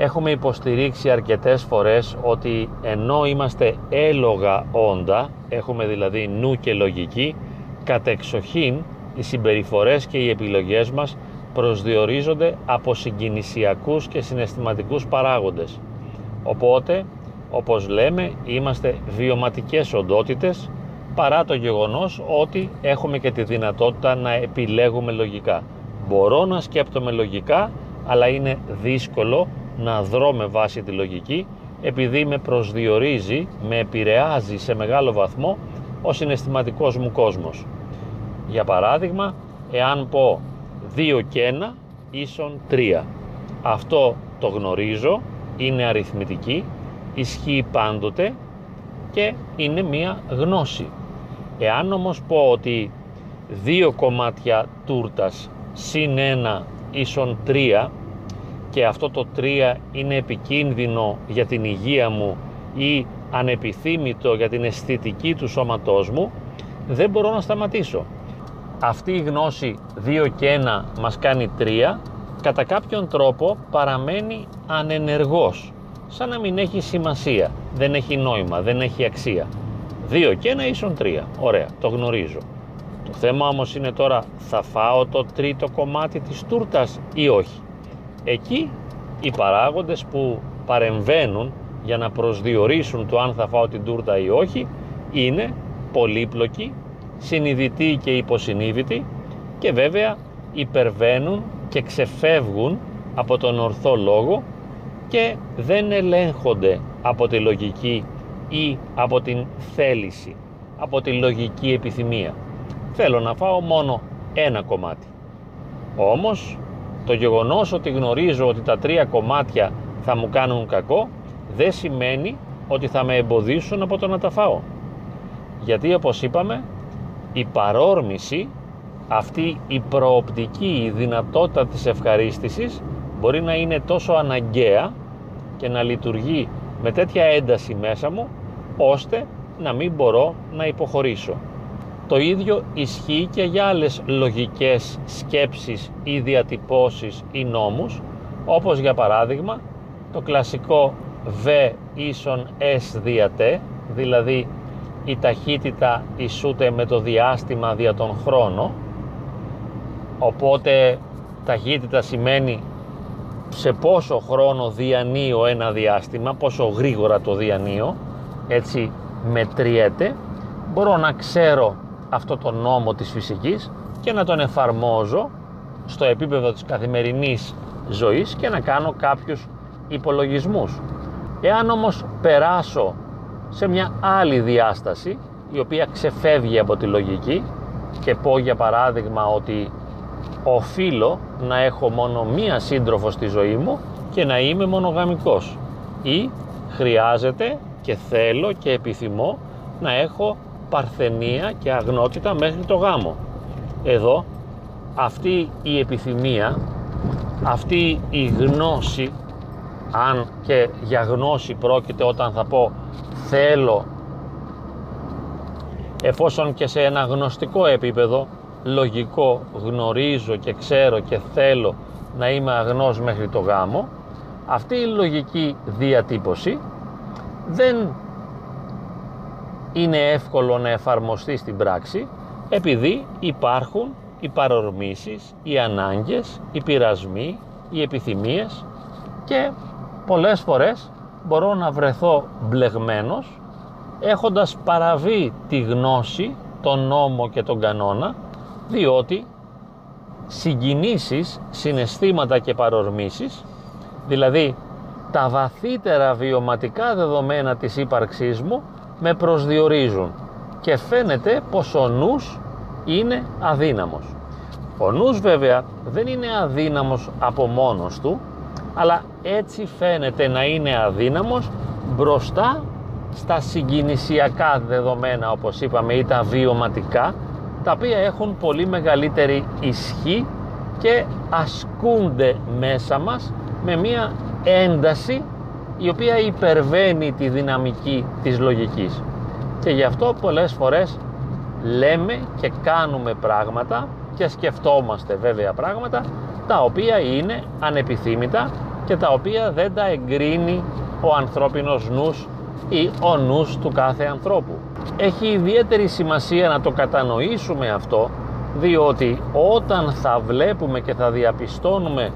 έχουμε υποστηρίξει αρκετές φορές ότι ενώ είμαστε έλογα όντα, έχουμε δηλαδή νου και λογική, κατεξοχήν οι συμπεριφορές και οι επιλογές μας προσδιορίζονται από συγκινησιακούς και συναισθηματικούς παράγοντες. Οπότε, όπως λέμε, είμαστε βιωματικές οντότητες παρά το γεγονός ότι έχουμε και τη δυνατότητα να επιλέγουμε λογικά. Μπορώ να σκέπτομαι λογικά, αλλά είναι δύσκολο να δρώ με βάση τη λογική επειδή με προσδιορίζει, με επηρεάζει σε μεγάλο βαθμό ο συναισθηματικός μου κόσμος. Για παράδειγμα, εάν πω 2 και 1 ίσον 3. Αυτό το γνωρίζω, είναι αριθμητική, ισχύει πάντοτε και είναι μία γνώση. Εάν όμως πω ότι δύο κομμάτια τούρτας συν 1 ίσον 3 και αυτό το 3 είναι επικίνδυνο για την υγεία μου ή ανεπιθύμητο για την αισθητική του σώματός μου, δεν μπορώ να σταματήσω. Αυτή η γνώση 2 και 1 μας κάνει 3, κατά κάποιον τρόπο παραμένει ανενεργός, σαν να μην έχει σημασία, δεν έχει νόημα, δεν έχει αξία. 2 και 1 ίσον 3, ωραία, το γνωρίζω. Το θέμα όμως είναι τώρα θα φάω το τρίτο κομμάτι της τούρτας ή όχι; Εκεί οι παράγοντες που παρεμβαίνουν για να προσδιορίσουν το αν θα φάω την τούρτα ή όχι είναι πολύπλοκοι, συνειδητοί και υποσυνείδητοι και βέβαια υπερβαίνουν και ξεφεύγουν από τον ορθό λόγο και δεν ελέγχονται από τη λογική ή από την θέληση, από τη λογική επιθυμία. Θέλω να φάω μόνο ένα κομμάτι. Όμως το γεγονός ότι γνωρίζω ότι τα τρία κομμάτια θα μου κάνουν κακό δεν σημαίνει ότι θα με εμποδίσουν από το να τα φάω. Γιατί όπως είπαμε η παρόρμηση, αυτή η προοπτική, η δυνατότητα της ευχαρίστησης μπορεί να είναι τόσο αναγκαία και να λειτουργεί με τέτοια ένταση μέσα μου ώστε να μην μπορώ να υποχωρήσω. Το ίδιο ισχύει και για άλλες λογικές σκέψεις ή διατυπώσεις ή νόμους, όπως για παράδειγμα το κλασικό V ίσον S δια T, δηλαδή η ταχύτητα ισούται με το διάστημα δια τον χρόνο, οπότε ταχύτητα σημαίνει σε πόσο χρόνο διανύω ένα διάστημα, πόσο γρήγορα το διανύω, έτσι μετριέται, μπορώ να ξέρω αυτό το νόμο της φυσικής και να τον εφαρμόζω στο επίπεδο της καθημερινής ζωής και να κάνω κάποιους υπολογισμούς. Εάν όμως περάσω σε μια άλλη διάσταση η οποία ξεφεύγει από τη λογική και πω για παράδειγμα ότι οφείλω να έχω μόνο μία σύντροφο στη ζωή μου και να είμαι μονογαμικός ή χρειάζεται και θέλω και επιθυμώ να έχω παρθενία και αγνότητα μέχρι το γάμο. Εδώ αυτή η επιθυμία, αυτή η γνώση, αν και για γνώση πρόκειται όταν θα πω θέλω, εφόσον και σε ένα γνωστικό επίπεδο, λογικό, γνωρίζω και ξέρω και θέλω να είμαι αγνός μέχρι το γάμο, αυτή η λογική διατύπωση δεν είναι εύκολο να εφαρμοστεί στην πράξη επειδή υπάρχουν οι παρορμήσεις, οι ανάγκες, οι πειρασμοί, οι επιθυμίες και πολλές φορές μπορώ να βρεθώ μπλεγμένος έχοντας παραβεί τη γνώση, τον νόμο και τον κανόνα διότι συγκινήσεις, συναισθήματα και παρορμήσεις δηλαδή τα βαθύτερα βιωματικά δεδομένα της ύπαρξής μου με προσδιορίζουν και φαίνεται πως ο νους είναι αδύναμος. Ο νους βέβαια δεν είναι αδύναμος από μόνος του, αλλά έτσι φαίνεται να είναι αδύναμος μπροστά στα συγκινησιακά δεδομένα όπως είπαμε ή τα βιωματικά τα οποία έχουν πολύ μεγαλύτερη ισχύ και ασκούνται μέσα μας με μία ένταση η οποία υπερβαίνει τη δυναμική της λογικής. Και γι' αυτό πολλές φορές λέμε και κάνουμε πράγματα και σκεφτόμαστε βέβαια πράγματα τα οποία είναι ανεπιθύμητα και τα οποία δεν τα εγκρίνει ο ανθρώπινος νους ή ο νους του κάθε ανθρώπου. Έχει ιδιαίτερη σημασία να το κατανοήσουμε αυτό διότι όταν θα βλέπουμε και θα διαπιστώνουμε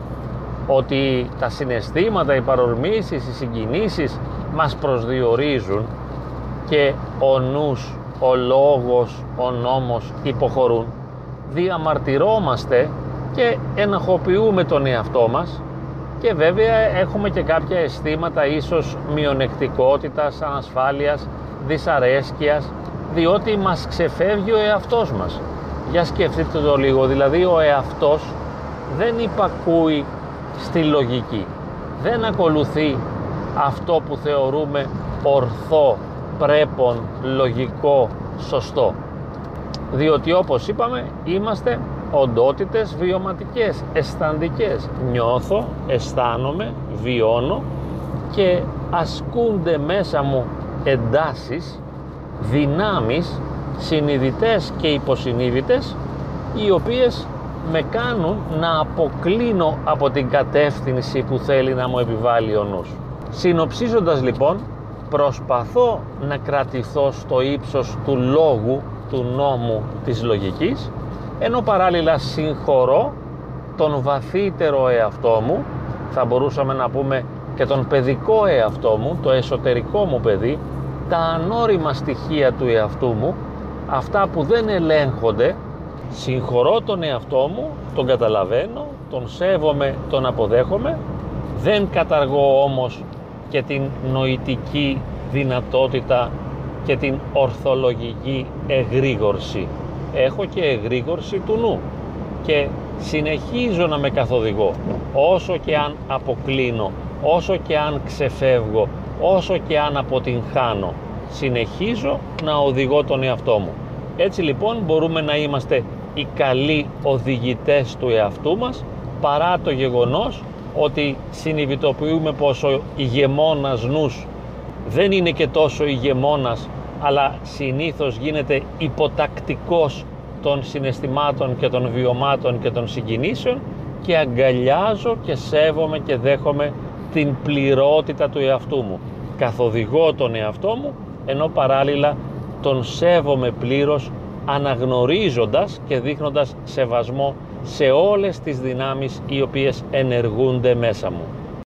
ότι τα συναισθήματα, οι παρορμήσεις, οι συγκινήσεις μας προσδιορίζουν και ο νους, ο λόγος, ο νόμος υποχωρούν διαμαρτυρόμαστε και εναχοποιούμε τον εαυτό μας και βέβαια έχουμε και κάποια αισθήματα ίσως μειονεκτικότητας, ανασφάλειας, δυσαρέσκειας διότι μας ξεφεύγει ο εαυτός μας. Για σκεφτείτε το λίγο, δηλαδή ο εαυτός δεν υπακούει στη λογική. Δεν ακολουθεί αυτό που θεωρούμε ορθό, πρέπον, λογικό, σωστό. Διότι όπως είπαμε είμαστε οντότητες βιωματικές, αισθαντικές. Νιώθω, αισθάνομαι, βιώνω και ασκούνται μέσα μου εντάσεις, δυνάμεις, συνειδητές και υποσυνείδητες οι οποίες με κάνουν να αποκλίνω από την κατεύθυνση που θέλει να μου επιβάλλει ο νους. Συνοψίζοντας λοιπόν, προσπαθώ να κρατηθώ στο ύψος του λόγου, του νόμου της λογικής, ενώ παράλληλα συγχωρώ τον βαθύτερο εαυτό μου, θα μπορούσαμε να πούμε και τον παιδικό εαυτό μου, το εσωτερικό μου παιδί, τα ανώριμα στοιχεία του εαυτού μου, αυτά που δεν ελέγχονται Συγχωρώ τον εαυτό μου, τον καταλαβαίνω, τον σέβομαι, τον αποδέχομαι. Δεν καταργώ όμως και την νοητική δυνατότητα και την ορθολογική εγρήγορση. Έχω και εγρήγορση του νου και συνεχίζω να με καθοδηγώ όσο και αν αποκλίνω, όσο και αν ξεφεύγω, όσο και αν αποτυγχάνω. Συνεχίζω να οδηγώ τον εαυτό μου. Έτσι λοιπόν μπορούμε να είμαστε οι καλοί οδηγητές του εαυτού μας παρά το γεγονός ότι συνειδητοποιούμε πως ο ηγεμόνας νους δεν είναι και τόσο ηγεμόνας αλλά συνήθως γίνεται υποτακτικός των συναισθημάτων και των βιωμάτων και των συγκινήσεων και αγκαλιάζω και σέβομαι και δέχομαι την πληρότητα του εαυτού μου. Καθοδηγώ τον εαυτό μου ενώ παράλληλα τον σέβομαι πλήρως αναγνωρίζοντας και δείχνοντας σεβασμό σε όλες τις δυνάμεις οι οποίες ενεργούνται μέσα μου.